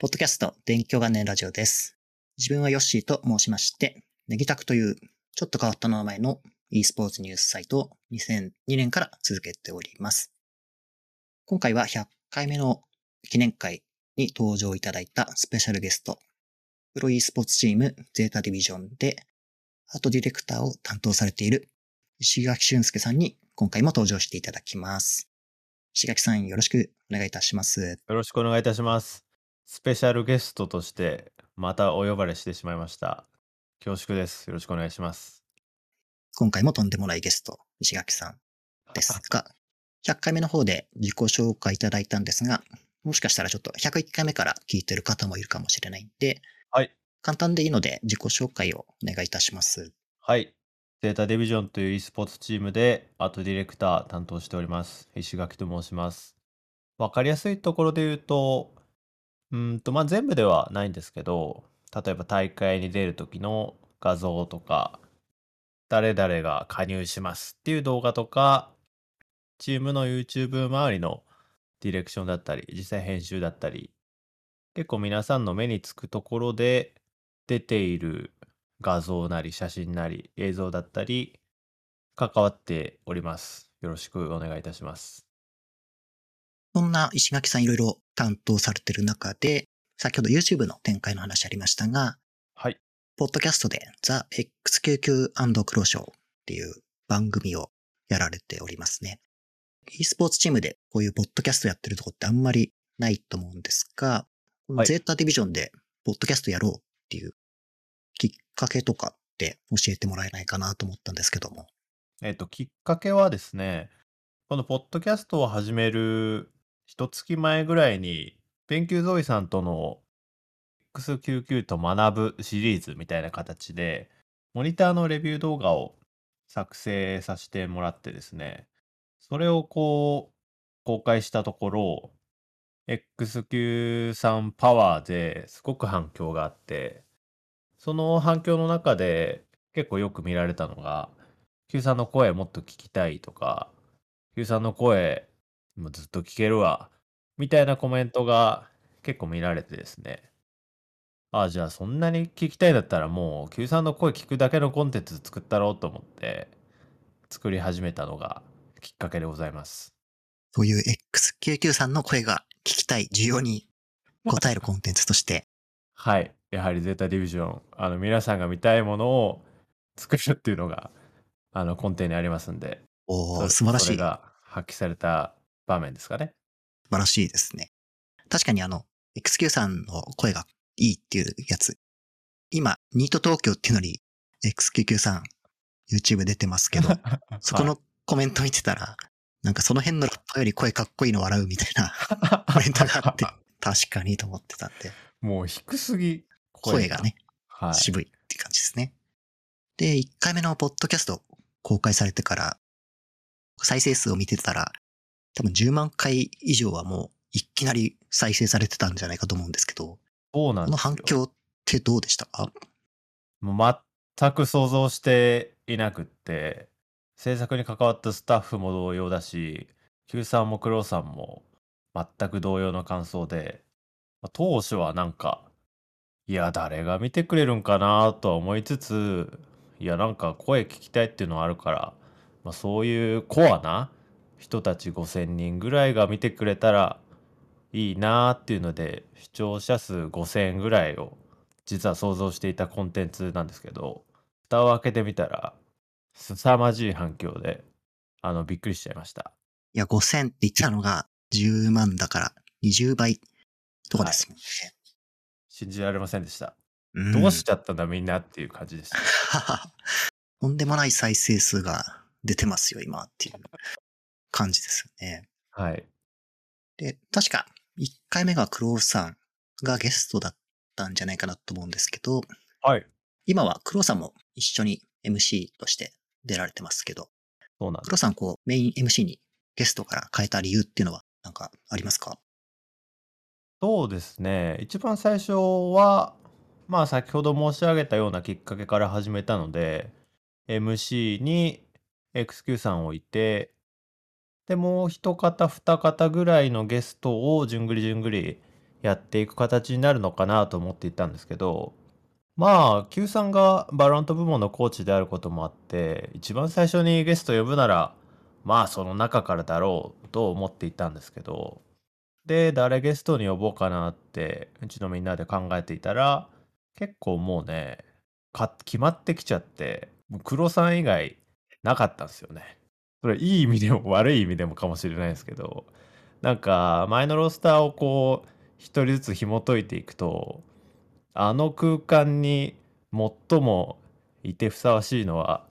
ポッドキャスト、電気元年ラジオです。自分はヨッシーと申しまして、ネギタクというちょっと変わった名前の e スポーツニュースサイトを2002年から続けております。今回は100回目の記念会に登場いただいたスペシャルゲスト、プロ e スポーツチームゼータディビジョンでアートディレクターを担当されている石垣俊介さんに今回も登場していただきます。石垣さんよろしくお願いいたします。よろしくお願いいたします。スペシャルゲストとしてまたお呼ばれしてしまいました。恐縮です。よろしくお願いします。今回もとんでもないゲスト、石垣さんですが、100回目の方で自己紹介いただいたんですが、もしかしたらちょっと101回目から聞いてる方もいるかもしれないんで、はい。簡単でいいので自己紹介をお願いいたします。はい。データディビジョンという e スポーツチームでアートディレクター担当しております。石垣と申します。わかりやすいところで言うと、うんと、まあ、全部ではないんですけど、例えば大会に出る時の画像とか、誰々が加入しますっていう動画とか、チームの YouTube 周りのディレクションだったり、実際編集だったり、結構皆さんの目につくところで出ている画像なり写真なり映像だったり関わっております。よろしくお願いいたします。そんな石垣さんいろいろ担当されてる中で、先ほど YouTube の展開の話ありましたが、はい。ポッドキャストで The XQQ& クローショーっていう番組をやられておりますね。e スポーツチームでこういうポッドキャストやってるとこってあんまりないと思うんですが、このはいゼータディビジョンでポッドキャストやろうっていうきっかけとかって教えてもらえないかなと思ったんですけども。えっと、きっかけはですね、このポッドキャストを始める一月前ぐらいに、勉強ゾイさんとの X99 と学ぶシリーズみたいな形で、モニターのレビュー動画を作成させてもらってですね、それをこう、公開したところ、XQ3 パワーですごく反響があって、その反響の中で結構よく見られたのが、Q さんの声もっと聞きたいとか、Q さんの声もうずっと聞けるわ、みたいなコメントが結構見られてですね。ああ、じゃあそんなに聞きたいんだったらもう Q さんの声聞くだけのコンテンツ作ったろうと思って作り始めたのがきっかけでございます。そういう XQQ さんの声が聞きたい需要に応えるコンテンツとして、はい。やはりゼータディビジョン、あの皆さんが見たいものを 作るっていうのがあの根底にありますんで、おーそ素晴らしい。それが発揮された場面ですかね。素晴らしいですね。確かにあの、XQ さんの声がいいっていうやつ。今、ニート東京っていうのに XQQ さん YouTube 出てますけど、そこはいのコメント見てたら、なんかその辺のラッパーより声かっこいいの笑うみたいな コメントがあって、確かにと思ってたんで、もう低すぎ声がね、はい、渋いって感じですね。で、1回目のポッドキャスト公開されてから、再生数を見てたら、多分10万回以上はもういきなり再生されてたんじゃないかと思うんですけど、このそうなんですよ。反響ってどうでした？かもう全く想像していなくって制作に関わったスタッフも同様だし Q さんもクロウさんも全く同様の感想でまあ当初はなんかいや誰が見てくれるんかなとは思いつついやなんか声聞きたいっていうのはあるから、まあ、そういうコアな人たち5,000人ぐらいが見てくれたらいいなっていうので視聴者数5,000ぐらいを実は想像していたコンテンツなんですけど蓋を開けてみたら凄まじい反響であのびっくりしちゃいました。いや、5000って言ってたのが10万だから20倍とかですもんね。信じられませんでした、うん。どうしちゃったんだみんなっていう感じでした。とんでもない再生数が出てますよ、今っていう感じですよね。はい。で、確か1回目がクロウさんがゲストだったんじゃないかなと思うんですけど、はい。今はクロウさんも一緒に MC として出られてますけど、そうなんです。クロウさんこうメイン MC にゲストから変えた理由っていうのはなんかありますか？そうですね。一番最初はまあ先ほど申し上げたようなきっかけから始めたので MC に XQ さんをいてでもう一方二方ぐらいのゲストをじゅんぐりじゅんぐりやっていく形になるのかなと思っていたんですけど、まあ、Q さんがバロント部門のコーチであることもあって、一番最初にゲスト呼ぶなら、まあその中からだろうと思っていたんですけど、で、誰ゲストに呼ぼうかなって、うちのみんなで考えていたら、結構もうね、決まってきちゃって、黒さん以外なかったんですよね。それいい意味でも悪い意味でもかもしれないですけど、なんか前のロースターをこう、一人ずつ紐解いていくと、あの空間に最もいてふさわしいのは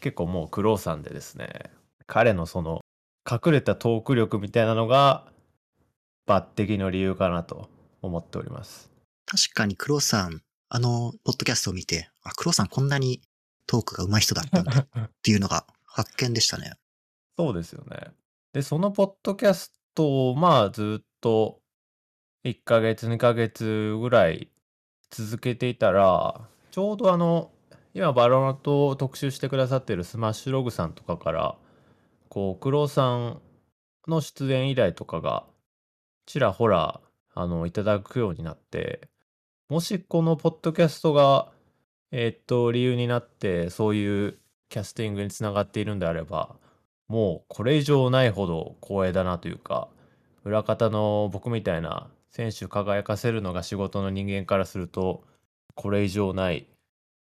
結構もうクロウさんでですね彼のその隠れたトーク力みたいなのが抜擢の理由かなと思っております。確かにクロウさん、あの、ポッドキャストを見て、あ、クロウさんこんなにトークが上手い人だったんだっていうのが発見でしたね。そうですよね。で、そのポッドキャストをまあずっと1ヶ月2ヶ月ぐらい続けていたら、ちょうどあの、今バロラントを特集してくださってるスマッシュログさんとかから、こう、クロさんの出演依頼とかがちらほら、あの、いただくようになって、もしこのポッドキャストが、えーっと、理由になって、そういうキャスティングにつながっているんであれば、もうこれ以上ないほど光栄だなというか、裏方の僕みたいな選手輝かせるのが仕事の人間からすると、これ以上ない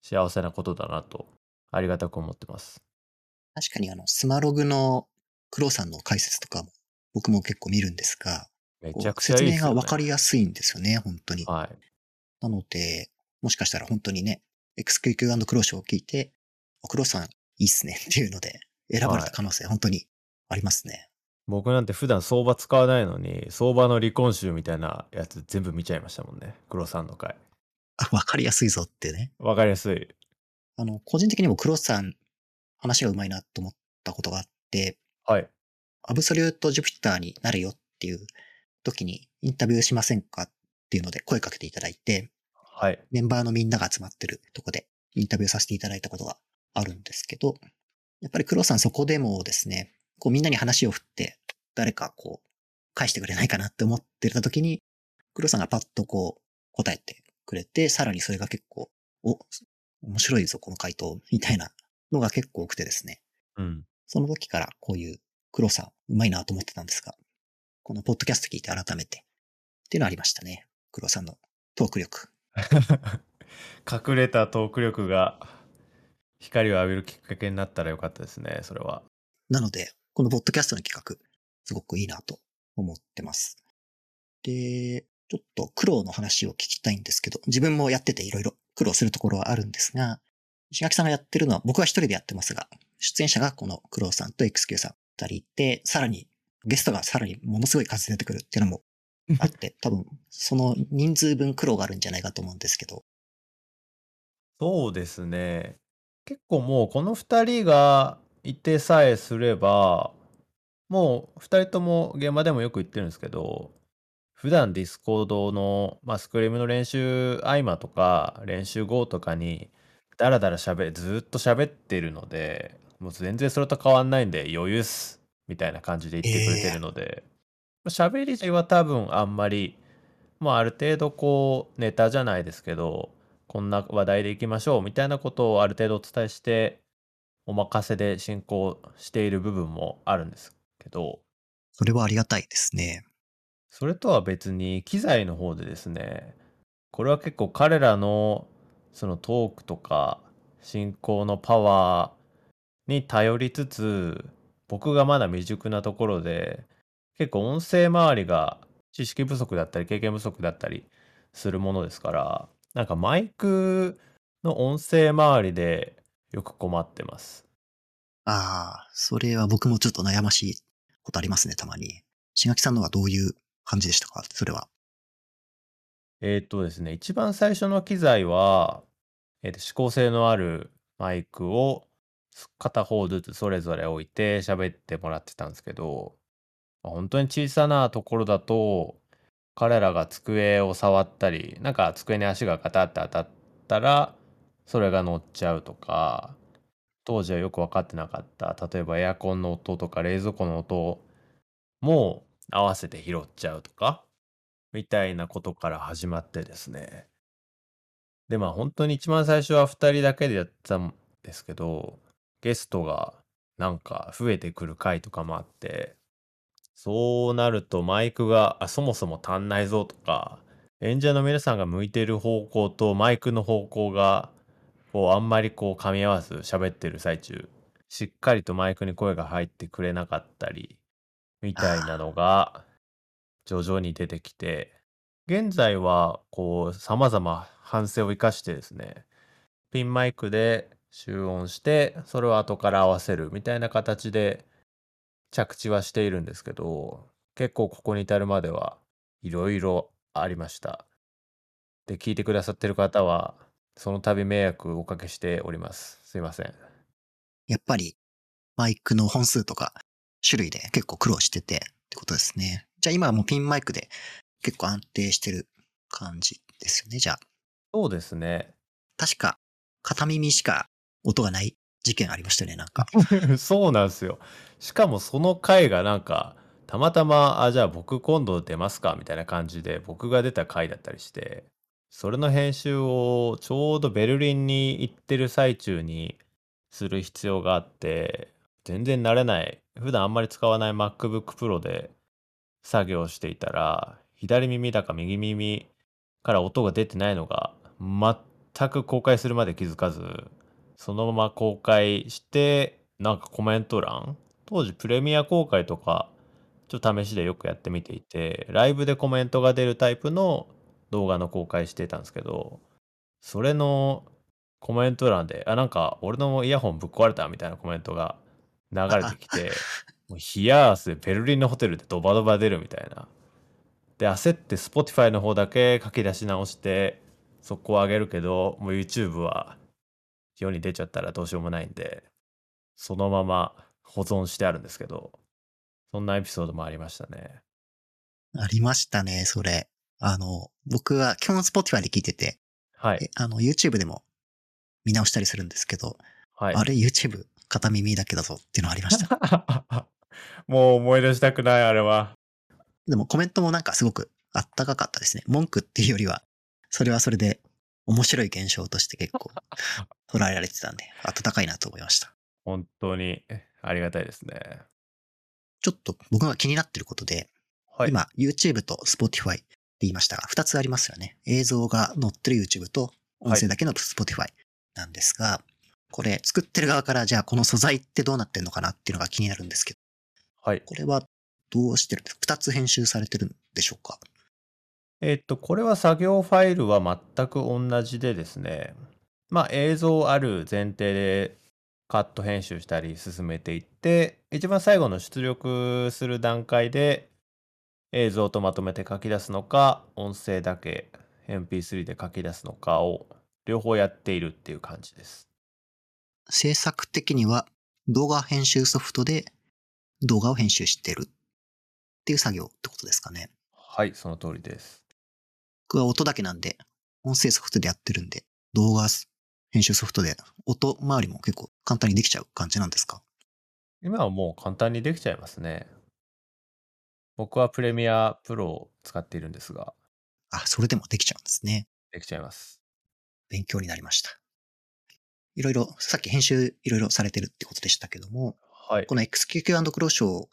幸せなことだなと、ありがたく思ってます。確かにあの、スマログの黒さんの解説とかも僕も結構見るんですが、めちゃくちゃいいね。明がわかりやすいんですよね、本当に。はい。なので、もしかしたら本当にね、XQQ& クローショーを聞いて、あクロさんいいっすねっていうので選ばれた可能性本当にありますね。僕なんて普段相場使わないのに、相場の離婚集みたいなやつ全部見ちゃいましたもんね。黒さんの回。あ、わかりやすいぞってね。わかりやすい。あの、個人的にもクロさん話が上手いなと思ったことがあって、はい。アブソリュートジュピターになるよっていう時にインタビューしませんかっていうので声かけていただいて、はい。メンバーのみんなが集まってるとこでインタビューさせていただいたことがあるんですけど、やっぱり黒さんそこでもですね、こうみんなに話を振って、誰かこう、返してくれないかなって思ってた時に、黒さんがパッとこう、答えてくれて、さらにそれが結構、お、面白いぞ、この回答、みたいなのが結構多くてですね。うん。その時からこういう黒さん、うまいなと思ってたんですが、このポッドキャスト聞いて改めて、っていうのありましたね。黒さんのトーク力。隠れたトーク力が光を浴びるきっかけになったらよかったですね、それは。なので、このポッドキャストの企画、すごくいいなと思ってます。で、ちょっと苦労の話を聞きたいんですけど、自分もやってていろいろ苦労するところはあるんですが、石垣さんがやってるのは、僕は一人でやってますが、出演者がこの苦労さんと XQ さん二人いて、さらにゲストがさらにものすごい数出てくるっていうのもあって、多分その人数分苦労があるんじゃないかと思うんですけど、そうですね。結構もうこの2人がいてさえすれば、もう2人とも現場でもよく言ってるんですけど、普段ディスコードの、まあ、スクリームの練習合間とか練習後とかにダラダラ喋ずーっと喋ってるので、もう全然それと変わんないんで余裕っすみたいな感じで言ってくれてるので、まあ喋り自体は多分あんまり、まあある程度こうネタじゃないですけど、こんな話題でいきましょうみたいなことをある程度お伝えして、お任せで進行している部分もあるんですけど、それはありがたいですね。それとは別に機材の方でですね、これは結構彼らのそのトークとか進行のパワーに頼りつつ、僕がまだ未熟なところで、結構音声周りが知識不足だったり経験不足だったりするものですから、なんかマイクの音声周りでよく困ってます。ああ、それは僕もちょっと悩ましいことありますね、たまに。しがきさんのはどういう感じでしたかそれは？えーっとですね、一番最初の機材は、えーと指向性のあるマイクを片方ずつそれぞれ置いて喋ってもらってたんですけど、まあ本当に小さなところだと、彼らが机を触ったり、なんか机に足がガタって当たったら、それが乗っちゃうとか、当時はよく分かってなかった、例えばエアコンの音とか冷蔵庫の音も合わせて拾っちゃうとか、みたいなことから始まってですね。で、まあ本当に一番最初は2人だけでやってたんですけど、ゲストがなんか増えてくる回とかもあって、そうなるとマイクが、あ、そもそも足んないぞとか、演者の皆さんが向いてる方向とマイクの方向が、こうあんまりこう噛み合わず喋ってる最中、しっかりとマイクに声が入ってくれなかったり、みたいなのが徐々に出てきて、現在はこう様々反省を生かしてですね、ピンマイクで集音して、それを後から合わせるみたいな形で着地はしているんですけど、結構ここに至るまではいろいろありました。で、聞いてくださってる方は、その度迷惑をおかけしております。すいません。やっぱり、マイクの本数とか、種類で結構苦労しててってことですね。じゃあ今はもうピンマイクで結構安定してる感じですよね、じゃあ。そうですね。確か、片耳しか音がない事件ありましたよね、なんか。そうなんですよ。しかもその回がなんか、たまたま、あ、じゃあ僕今度出ますかみたいな感じで僕が出た回だったりして、それの編集をちょうどベルリンに行ってる最中にする必要があって、全然慣れない、普段あんまり使わない MacBook Pro で作業していたら、左耳だか右耳から音が出てないのが全く公開するまで気づかず、そのまま公開して、なんかコメント欄当時プレミア公開とか、ちょっと試しでよくやってみていて、ライブでコメントが出るタイプの動画の公開してたんですけど、それのコメント欄で、あ、なんか俺のイヤホンぶっ壊れたみたいなコメントが流れてきて、もう冷や汗ベルリンのホテルでドバドバ出るみたいな。で、焦って Spotify の方だけ書き出し直して、速攻上げるけど、もう YouTube は世に出ちゃったらどうしようもないんで、そのまま保存してあるんですけど、そんなエピソードもありましたね。ありましたね、それ。あの、僕は基本 Spotify で聞いてて、はい。えあの、YouTube でも見直したりするんですけど、はい。あれ YouTube 片耳だけだぞっていうのありました。もう思い出したくない、あれは。でもコメントもなんかすごくあったかかったですね。文句っていうよりは、それはそれで面白い現象として結構 捉えられてたんで、温かいなと思いました。本当にありがたいですね。ちょっと僕が気になってることで、はい。今 YouTube と Spotify って言いましたが、2つありますよね。映像が載ってる YouTube と音声だけの Spotify なんですが、これ作ってる側からじゃあこの素材ってどうなってんのかなっていうのが気になるんですけど、はい。これはどうしてるんですか ?2 つ編集されてるんでしょうか？えっと、これは作業ファイルは全く同じでですね、まあ映像ある前提でカット編集したり進めていって、一番最後の出力する段階で映像とまとめて書き出すのか、音声だけ MP3 で書き出すのかを両方やっているっていう感じです。制作的には動画編集ソフトで動画を編集してるっていう作業ってことですかね。はい、その通りです。僕は音だけなんで、音声ソフトでやってるんで、動画編集ソフトで音周りも結構簡単にできちゃう感じなんですか？今はもう簡単にできちゃいますね。僕はプレミアプロを使っているんですが、あ、それでもできちゃうんですね。できちゃいます。勉強になりました。いろいろ、さっき編集いろいろされてるってことでしたけども、はい。この XQQ& クローショー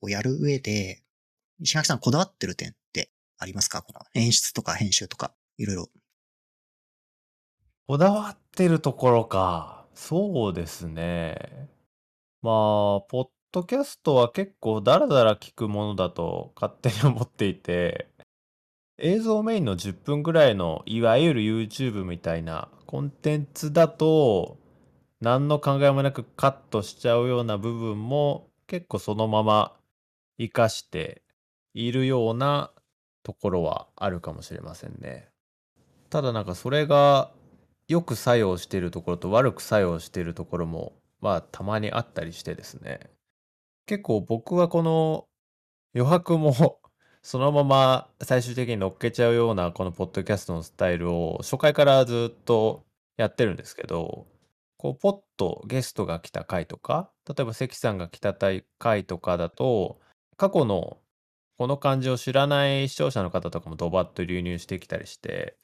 をやる上で、石垣さんこだわってる点ありますか？この演出とか編集とか、いろいろ。こだわってるところか。そうですね。まあ、ポッドキャストは結構ダラダラ聞くものだと勝手に思っていて、映像メインの10分ぐらいのいわゆる YouTube みたいなコンテンツだと何の考えもなくカットしちゃうような部分も結構そのまま活かしているようなところはあるかもしれませんね。ただなんかそれがよく作用しているところと悪く作用しているところもまあたまにあったりしてですね結構僕はこの余白もそのまま最終的に乗っけちゃうようなこのポッドキャストのスタイルを初回からずっとやってるんですけどこうポッとゲストが来た回とか例えば関さんが来た回とかだと過去のこの感じを知らない視聴者の方とかもドバッと流入してきたりして、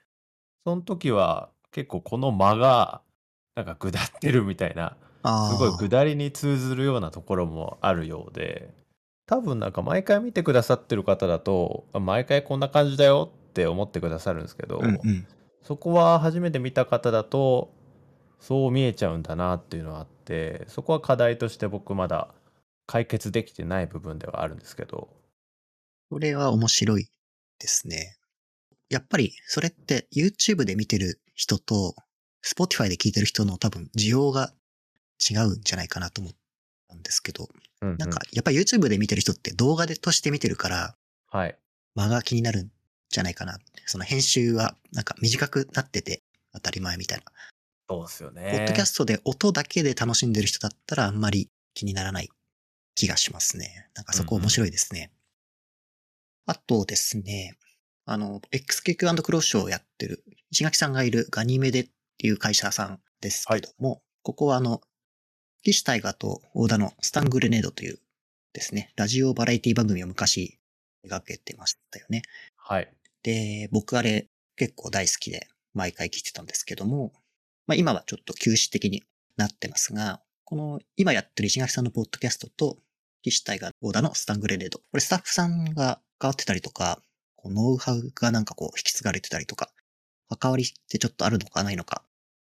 その時は結構この間が、なんか下ってるみたいな、すごい下りに通ずるようなところもあるようで、多分なんか毎回見てくださってる方だと、あ毎回こんな感じだよって思ってくださるんですけど、うんうん。そこは初めて見た方だと、そう見えちゃうんだなっていうのはあって、そこは課題として僕まだ解決できてない部分ではあるんですけど。これは面白いですね。やっぱり、それって YouTube で見てる人と Spotify で聞いてる人の多分需要が違うんじゃないかなと思ったんですけど、うんうんなんか、やっぱり YouTube で見てる人って動画でとして見てるから、はい。間が気になるんじゃないかな。その編集はなんか短くなってて当たり前みたいな。そうですよポッドキャね。ストで音だけで楽しんでる人だったらあんまり気にならない気がしますね。なんかそこ面白いですね。あとですね、あの、XQQ& クローショーをやってる石垣さんがいるガニメデっていう会社さんですけども、ここはあの、岸大河と大田のスタングレネードというですね、ラジオバラエティ番組を昔描けてましたよね。はい。で、僕あれ結構大好きで毎回聞いてたんですけども、まあ今はちょっと休止的になってますが、この今やってる石垣さんのポッドキャストと、岸大河大田のスタングレレード。これスタッフさんが変わってたりとか、こうノウハウがなんかこう引き継がれてたりとか、関わりってちょっとあるのかないのか、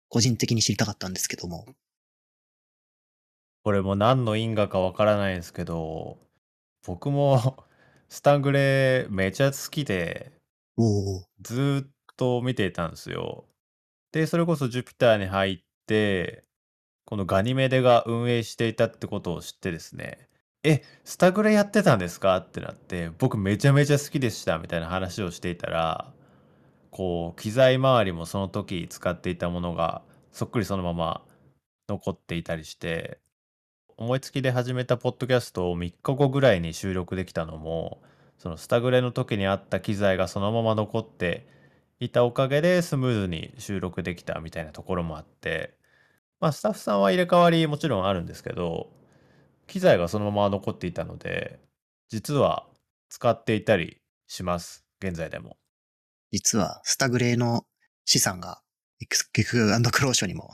個人的に知りたかったんですけども。これも何の因果かわからないんですけど、僕も スタングレめちゃ好きで、おー、ずーっと見ていたんですよ。で、それこそジュピターに入って、このガニメデが運営していたってことを知ってですね、え、スタグレやってたんですか？ってなって、僕めちゃめちゃ好きでしたみたいな話をしていたら、こう、機材周りもその時使っていたものがそっくりそのまま残っていたりして、思いつきで始めたポッドキャストを3日後ぐらいに収録できたのも、そのスタグレの時にあった機材がそのまま残っていたおかげでスムーズに収録できたみたいなところもあって、まあスタッフさんは入れ替わりもちろんあるんですけど、機材がそのまま残っていたので、実は使っていたりします。現在でも。実はスタグレの資産が XQQ& クローショーにも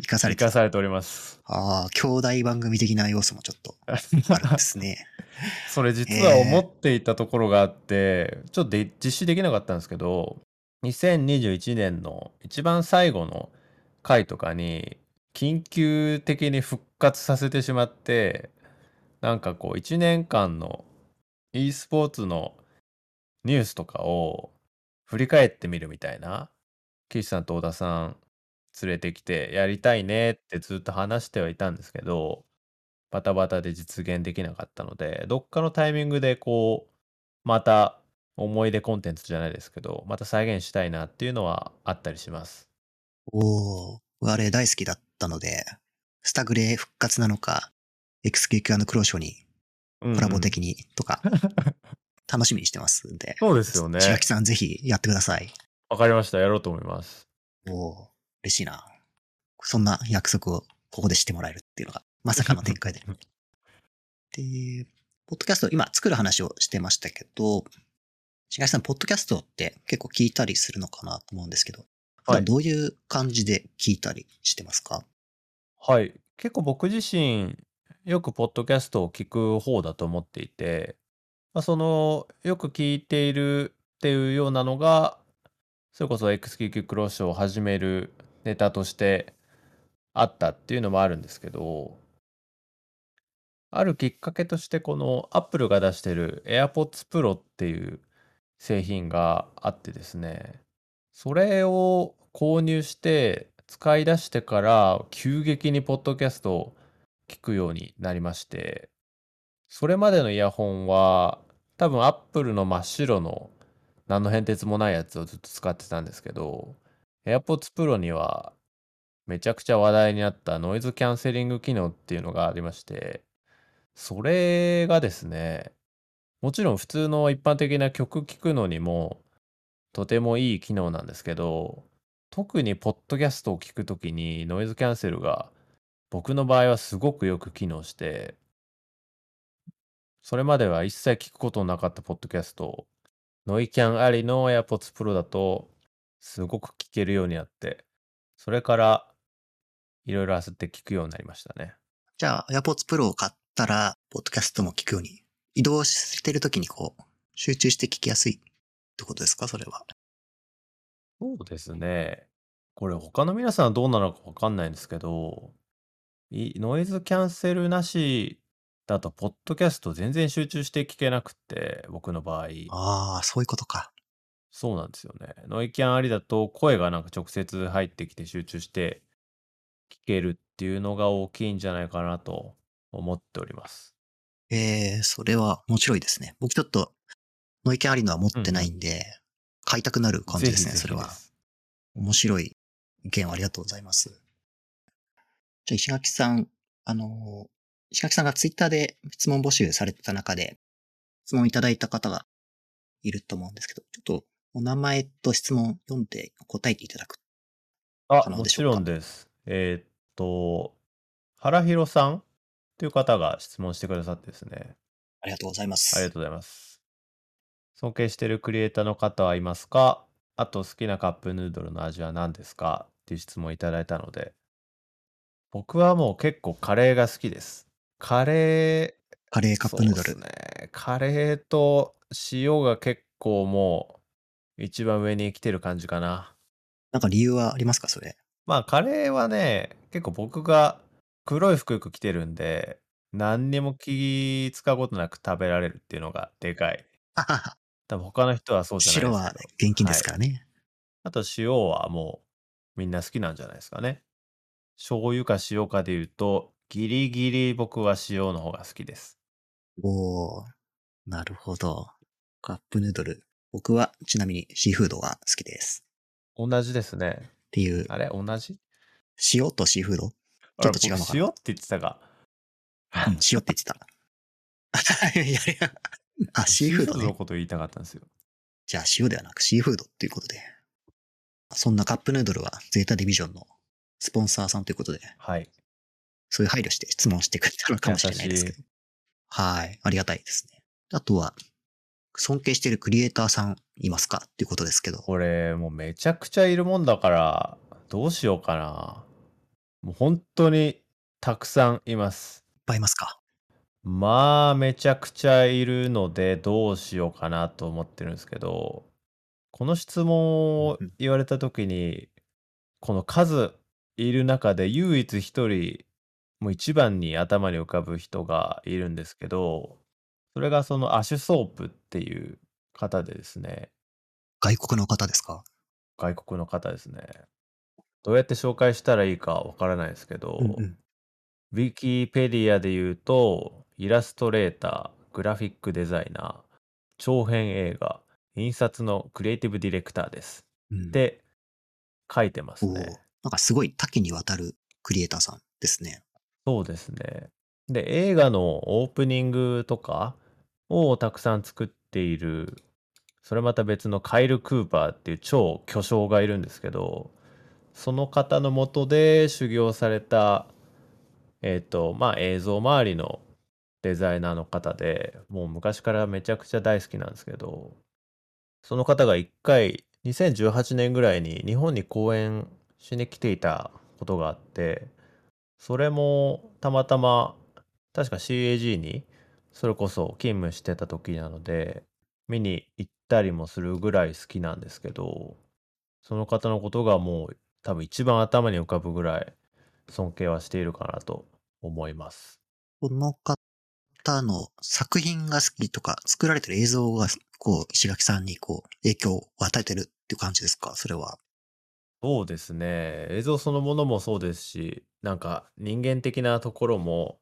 生かされてた生かされております。ああ、兄弟番組的な要素もちょっと あるんですね。それ実は思っていたところがあって、ちょっとで実施できなかったんですけど、2021年の一番最後の回とかに、緊急的に復活させてしまって、なんかこう1年間の e スポーツのニュースとかを振り返ってみるみたいな、岸さんと小田さん連れてきてやりたいねってずっと話してはいたんですけど、バタバタで実現できなかったので、どっかのタイミングでこう、また思い出コンテンツじゃないですけど、また再現したいなっていうのはあったりします。おー、あれ大好きだったので、スタグレ復活なのか、XQQ& クローショーにコラボ的にとか、楽しみにしてますんで。そうですよね。千秋さんぜひやってください。わかりました。やろうと思います。おー、嬉しいな。そんな約束をここでしてもらえるっていうのが、まさかの展開で。で、ポッドキャスト、今作る話をしてましたけど、千秋さん、ポッドキャストって結構聞いたりするのかなと思うんですけど、はいどういう感じで聞いたりしてますか？はい。結構僕自身、よくポッドキャストを聞く方だと思っていて、まあ、その、よく聞いているっていうようなのが、それこそ XQQ クローショーを始めるネタとしてあったっていうのもあるんですけど、あるきっかけとしてこの Apple が出してる AirPods Pro っていう製品があってですね、それを購入して使い出してから急激にポッドキャストを聞くようになりまして、それまでのイヤホンは多分 Apple の真っ白の何の変哲もないやつをずっと使ってたんですけど、AirPods Pro にはめちゃくちゃ話題になったノイズキャンセリング機能っていうのがありまして、それがですね、もちろん普通の一般的な曲聴くのにもとてもいい機能なんですけど、特にポッドキャストを聞くときにノイズキャンセルが僕の場合はすごくよく機能して、それまでは一切聞くことのなかったポッドキャスト、ノイキャンありの AirPods Pro だと、すごく聞けるようになって、それから、いろいろ焦って聞くようになりましたね。じゃあ、AirPods Pro を買ったら、ポッドキャストも聞くように、移動してるときにこう、集中して聞きやすいってことですか？それは。そうですね。これ他の皆さんはどうなのかわかんないんですけど、いノイズキャンセルなしだと、ポッドキャスト全然集中して聞けなくって、僕の場合。ああ、そういうことか。そうなんですよね。ノイキャンありだと、声がなんか直接入ってきて集中して聞けるっていうのが大きいんじゃないかなと思っております。ええそれは面白いですね。僕ちょっと、ノイキャンありのは持ってないんで、買いたくなる感じですね、それは面白い意見をありがとうございます。じゃあ、石垣さん、あの、石垣さんがツイッターで質問募集されてた中で、質問いただいた方がいると思うんですけど、ちょっとお名前と質問読んで答えていただく。あ、もちろんです。えーっと、原弘さんという方が質問してくださってですね。ありがとうございます。ありがとうございます。尊敬しているクリエイターの方はいますか？あと好きなカップヌードルの味は何ですか？っていう質問をいただいたので、僕はもう結構カレーが好きです。カレー、カレーカップヌードル。ね。カレーと塩が結構もう一番上に来てる感じかな。なんか理由はありますかそれ？まあカレーはね、結構僕が黒い服よく着てるんで、何にも気使うことなく食べられるっていうのがでかい。ははは多分他の人はそうじゃない白はですけど。現金ですからね。あと塩はもうみんな好きなんじゃないですかね。醤油か塩かで言うと、ギリギリ僕は塩の方が好きです。おー、なるほど。カップヌードル。僕はちなみにシーフードが好きです。同じですね。っていう、あれ同じ？塩とシーフード？ちょっと違うのか塩って言ってたが。うん、塩って言ってた。いやいや。あ、シーフードのね。ことを言いたかったんですよ。じゃあ塩ではなくシーフードっていうことで。そんなカップヌードルはゼータディビジョンのスポンサーさんということで、はい。そういう配慮して質問してくれたのかもしれないですけ優ど。はい。ありがたいですね。あとは、尊敬しているクリエイターさんいますかっていうことですけど。これもうめちゃくちゃいるもんだから、どうしようかな。もう本当にたくさんいます。いっぱいいますか？まあ、めちゃくちゃいるので、どうしようかなと思ってるんですけど、この質問を言われた時に、この数いる中で唯一一人、もう一番に頭に浮かぶ人がいるんですけど、それがそのアシュソープっていう方でですね、外国の方ですか？外国の方ですね。どうやって紹介したらいいかわからないですけど、うんうん。ウィキペディアで言うと、イラストレーター、グラフィックデザイナー、長編映画、印刷のクリエイティブディレクターです。うん、って書いてますね。なんかすごい多岐にわたるクリエイターさんですね。そうですね。で、映画のオープニングとかをたくさん作っている、それまた別のカイル・クーパーっていう超巨匠がいるんですけど、その方のもとで修行された、えっ、と、まあ映像周りのデザイナーの方で、もう昔からめちゃくちゃ大好きなんですけど、その方が一回、2018年ぐらいに日本に公演しに来ていたことがあって、それもたまたま確か CAG にそれこそ勤務してた時なので見に行ったりもするぐらい好きなんですけどその方のことがもう多分一番頭に浮かぶぐらい尊敬はしているかなと思います。この方の作品が好きとか、作られてる映像が、こう、石垣さんにこう、影響を与えてるっていう感じですか？それは。そうですね。映像そのものもそうですしなんか人間的なところも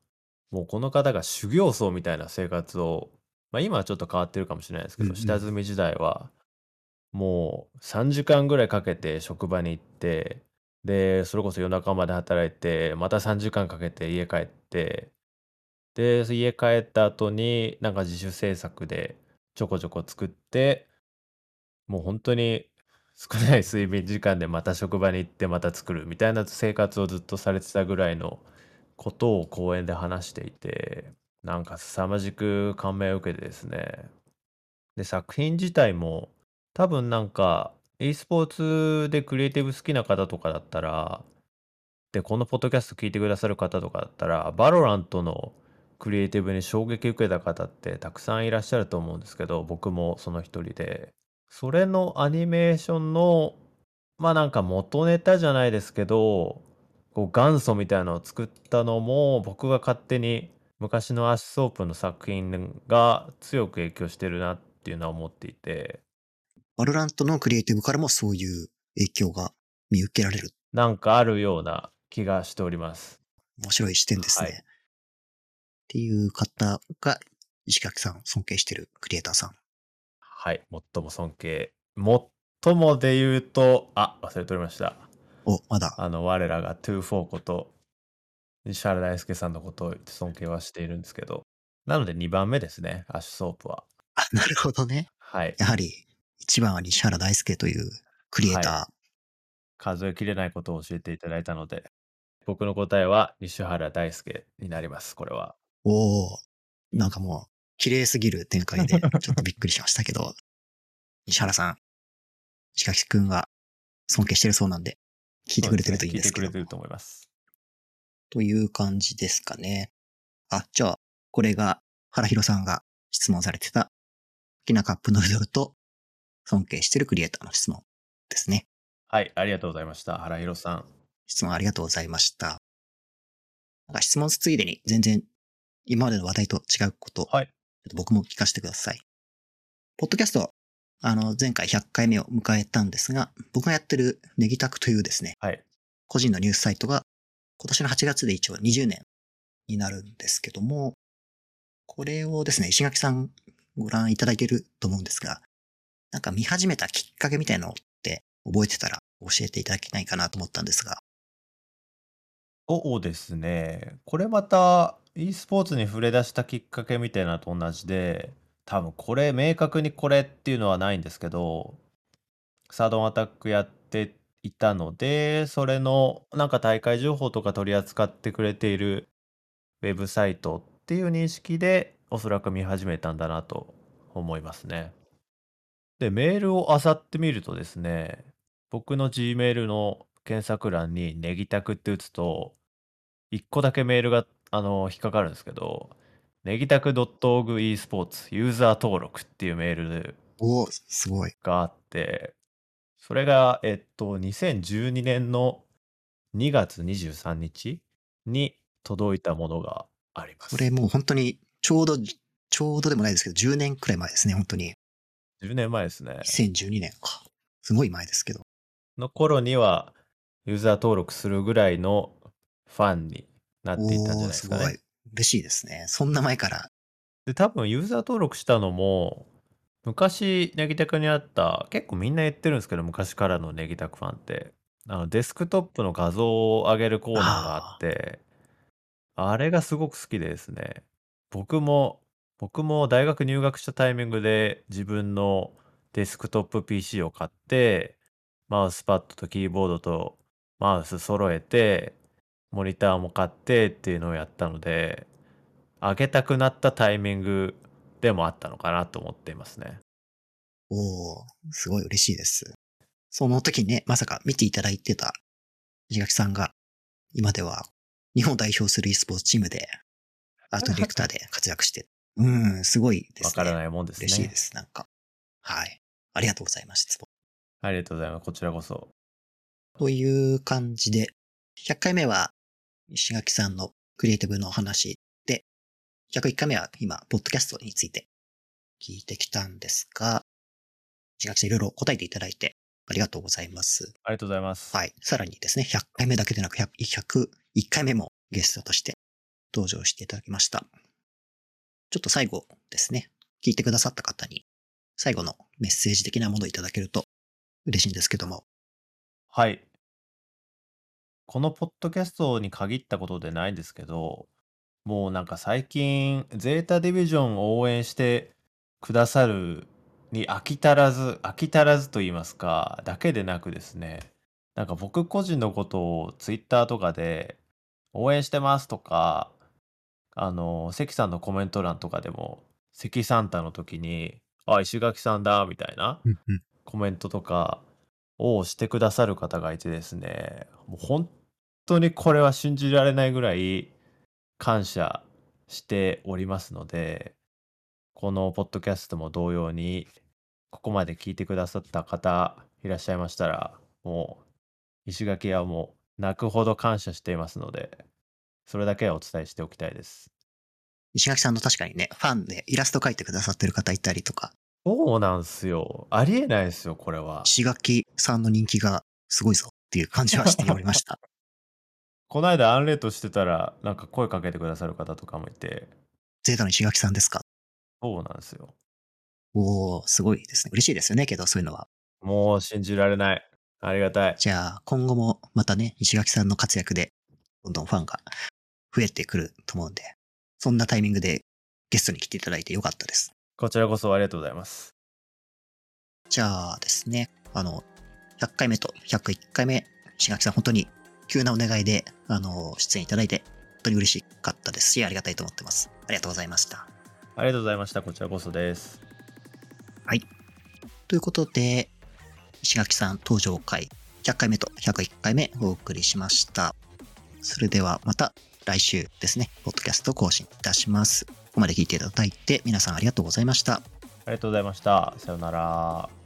もうこの方が修行僧みたいな生活をまあ今はちょっと変わってるかもしれないですけど、うんうん。下積み時代はもう3時間ぐらいかけて職場に行ってでそれこそ夜中まで働いてまた3時間かけて家帰ってで家帰った後になんか自主制作でちょこちょこ作ってもう本当に少ない睡眠時間でまた職場に行ってまた作るみたいな生活をずっとされてたぐらいのことを講演で話していてなんか凄まじく感銘を受けてですね。で、作品自体も、多分なんか、e スポーツでクリエイティブ好きな方とかだったら、で、このポッドキャスト聞いてくださる方とかだったら、バロラントのクリエイティブに衝撃受けた方ってたくさんいらっしゃると思うんですけど、僕もその一人で。それのアニメーションの、まあなんか元ネタじゃないですけど、こう元祖みたいなのを作ったのも、僕が勝手に昔のアッシュソープの作品が強く影響してるなっていうのは思っていて、バロラントのクリエイティブからもそういう影響が見受けられる。なんかあるような気がしております。面白い視点ですね。はいっていう方が、石垣さん尊敬してるクリエイターさん。はい、最も尊敬。最もで言うと、あ、忘れておりました。お、まだ。あの、我らが24こと、西原大輔さんのことを尊敬はしているんですけど、なので2番目ですね、アッシュソープは。あ、なるほどね。はい。やはり、一番は西原大輔というクリエイター。数えきれないことを教えていただいたので、僕の答えは西原大輔になります、これは。おおなんかもう、綺麗すぎる展開で、ちょっとびっくりしましたけど、西原さん、石垣くんが尊敬してるそうなんで、聞いてくれてるといいんですけど聞いてくれてると思います。という感じですかね。あ、じゃあ、これが原弘さんが質問されてた、好きなカップヌードルと尊敬してるクリエイターの質問ですね。はい、ありがとうございました。原弘さん。質問ありがとうございました。なんか質問ついでに全然今までの話題と違うこと、はい。ちょっと僕も聞かせてください。ポッドキャスト、あの、前回100回目を迎えたんですが、僕がやってるネギタクというですね、はい。個人のニュースサイトが今年の8月で一応20年になるんですけども、これをですね、石垣さんご覧いただいていると思うんですが、なんか見始めたきっかけみたいなのって覚えてたら教えていただけないかなと思ったんですが、そうですね。これまた e スポーツに触れ出したきっかけみたいなと同じで、多分これ明確にこれっていうのはないんですけど、サードンアタックやっていたので、それのなんか大会情報とか取り扱ってくれているウェブサイトっていう認識でおそらく見始めたんだなと思いますね。で、メールを漁ってみるとですね、僕の Gmail の検索欄にネギタクって打つと、一個だけメールが、あの、引っかかるんですけど、ネギタク .org e スポーツユーザー登録っていうメールおおすごい。があって、それが、えっと、2012年の2月23日に届いたものがあります。これもう本当にちょうど、ちょうどでもないですけど、10年くらい前ですね、本当に。10年前ですね。2012年か。すごい前ですけど。の頃には、ユーザー登録するぐらいのファンになっていたんじゃないですかね。すごい。嬉しいですね。そんな前から。で、多分ユーザー登録したのも、昔、ネギタクにあった、結構みんな言ってるんですけど、昔からのネギタクファンって、あの、デスクトップの画像を上げるコーナーがあって、あれがすごく好きでですね、僕も、僕も大学入学したタイミングで自分のデスクトップ PC を買って、マウスパッドとキーボードとマウス揃えて、モニターも買ってっていうのをやったので、上げたくなったタイミングでもあったのかなと思っていますね。おおすごい嬉しいです。その時にね、まさか見ていただいてた石垣さんが、今では日本を代表する e スポーツチームで、アートディレクターで活躍して、うん、すごいですね。わからないもんですね。嬉しいです、なんか。はい。ありがとうございます、質問。ありがとうございます。こちらこそ。という感じで、100回目は石垣さんのクリエイティブのお話で、101回目は今、ポッドキャストについて聞いてきたんですが、石垣さんいろいろ答えていただいてありがとうございます。ありがとうございます。はい。さらにですね、100回目だけでなく100 101回目もゲストとして登場していただきました。ちょっと最後ですね、聞いてくださった方に最後のメッセージ的なものをいただけると嬉しいんですけども。はい。このポッドキャストに限ったことでないんですけど、もうなんか最近、ゼータディビジョンを応援してくださるに飽き足らず、飽き足らずと言いますか、だけでなくですね、なんか僕個人のことをツイッターとかで応援してますとか、あの、関さんのコメント欄とかでも、関サンタの時に、あ、石垣さんだ、みたいなうんうん。コメントとかをしてくださる方がいてですね、もう本当にこれは信じられないぐらい感謝しておりますので、このポッドキャストも同様に、ここまで聞いてくださった方いらっしゃいましたら、もう、石垣はもう泣くほど感謝していますので、それだけはお伝えしておきたいです。石垣さんの確かにね、ファンでイラスト描いてくださってる方いたりとか、そうなんすよ。ありえないですよ、これは。石垣さんの人気がすごいぞっていう感じはしておりました。この間アンレートしてたら、なんか声かけてくださる方とかもいて、ゼータの石垣さんですか？そうなんですよ。おー、すごいですね。嬉しいですよね、けどそういうのは。もう信じられない。ありがたい。じゃあ、今後もまたね、石垣さんの活躍で、どんどんファンが増えてくると思うんで、そんなタイミングでゲストに来ていただいてよかったです。こちらこそありがとうございます。じゃあですね、あの、100回目と101回目、石垣さん本当に急なお願いで、あの、出演いただいて、本当に嬉しかったですし、ありがたいと思ってます。ありがとうございました。ありがとうございました。こちらこそです。ということで、石垣さん登場回100回目と101回目お送りしました。それではまた来週ですね、ポッドキャスト更新いたします。ここまで聞いていただいて皆さんありがとうございました。ありがとうございました。さようなら。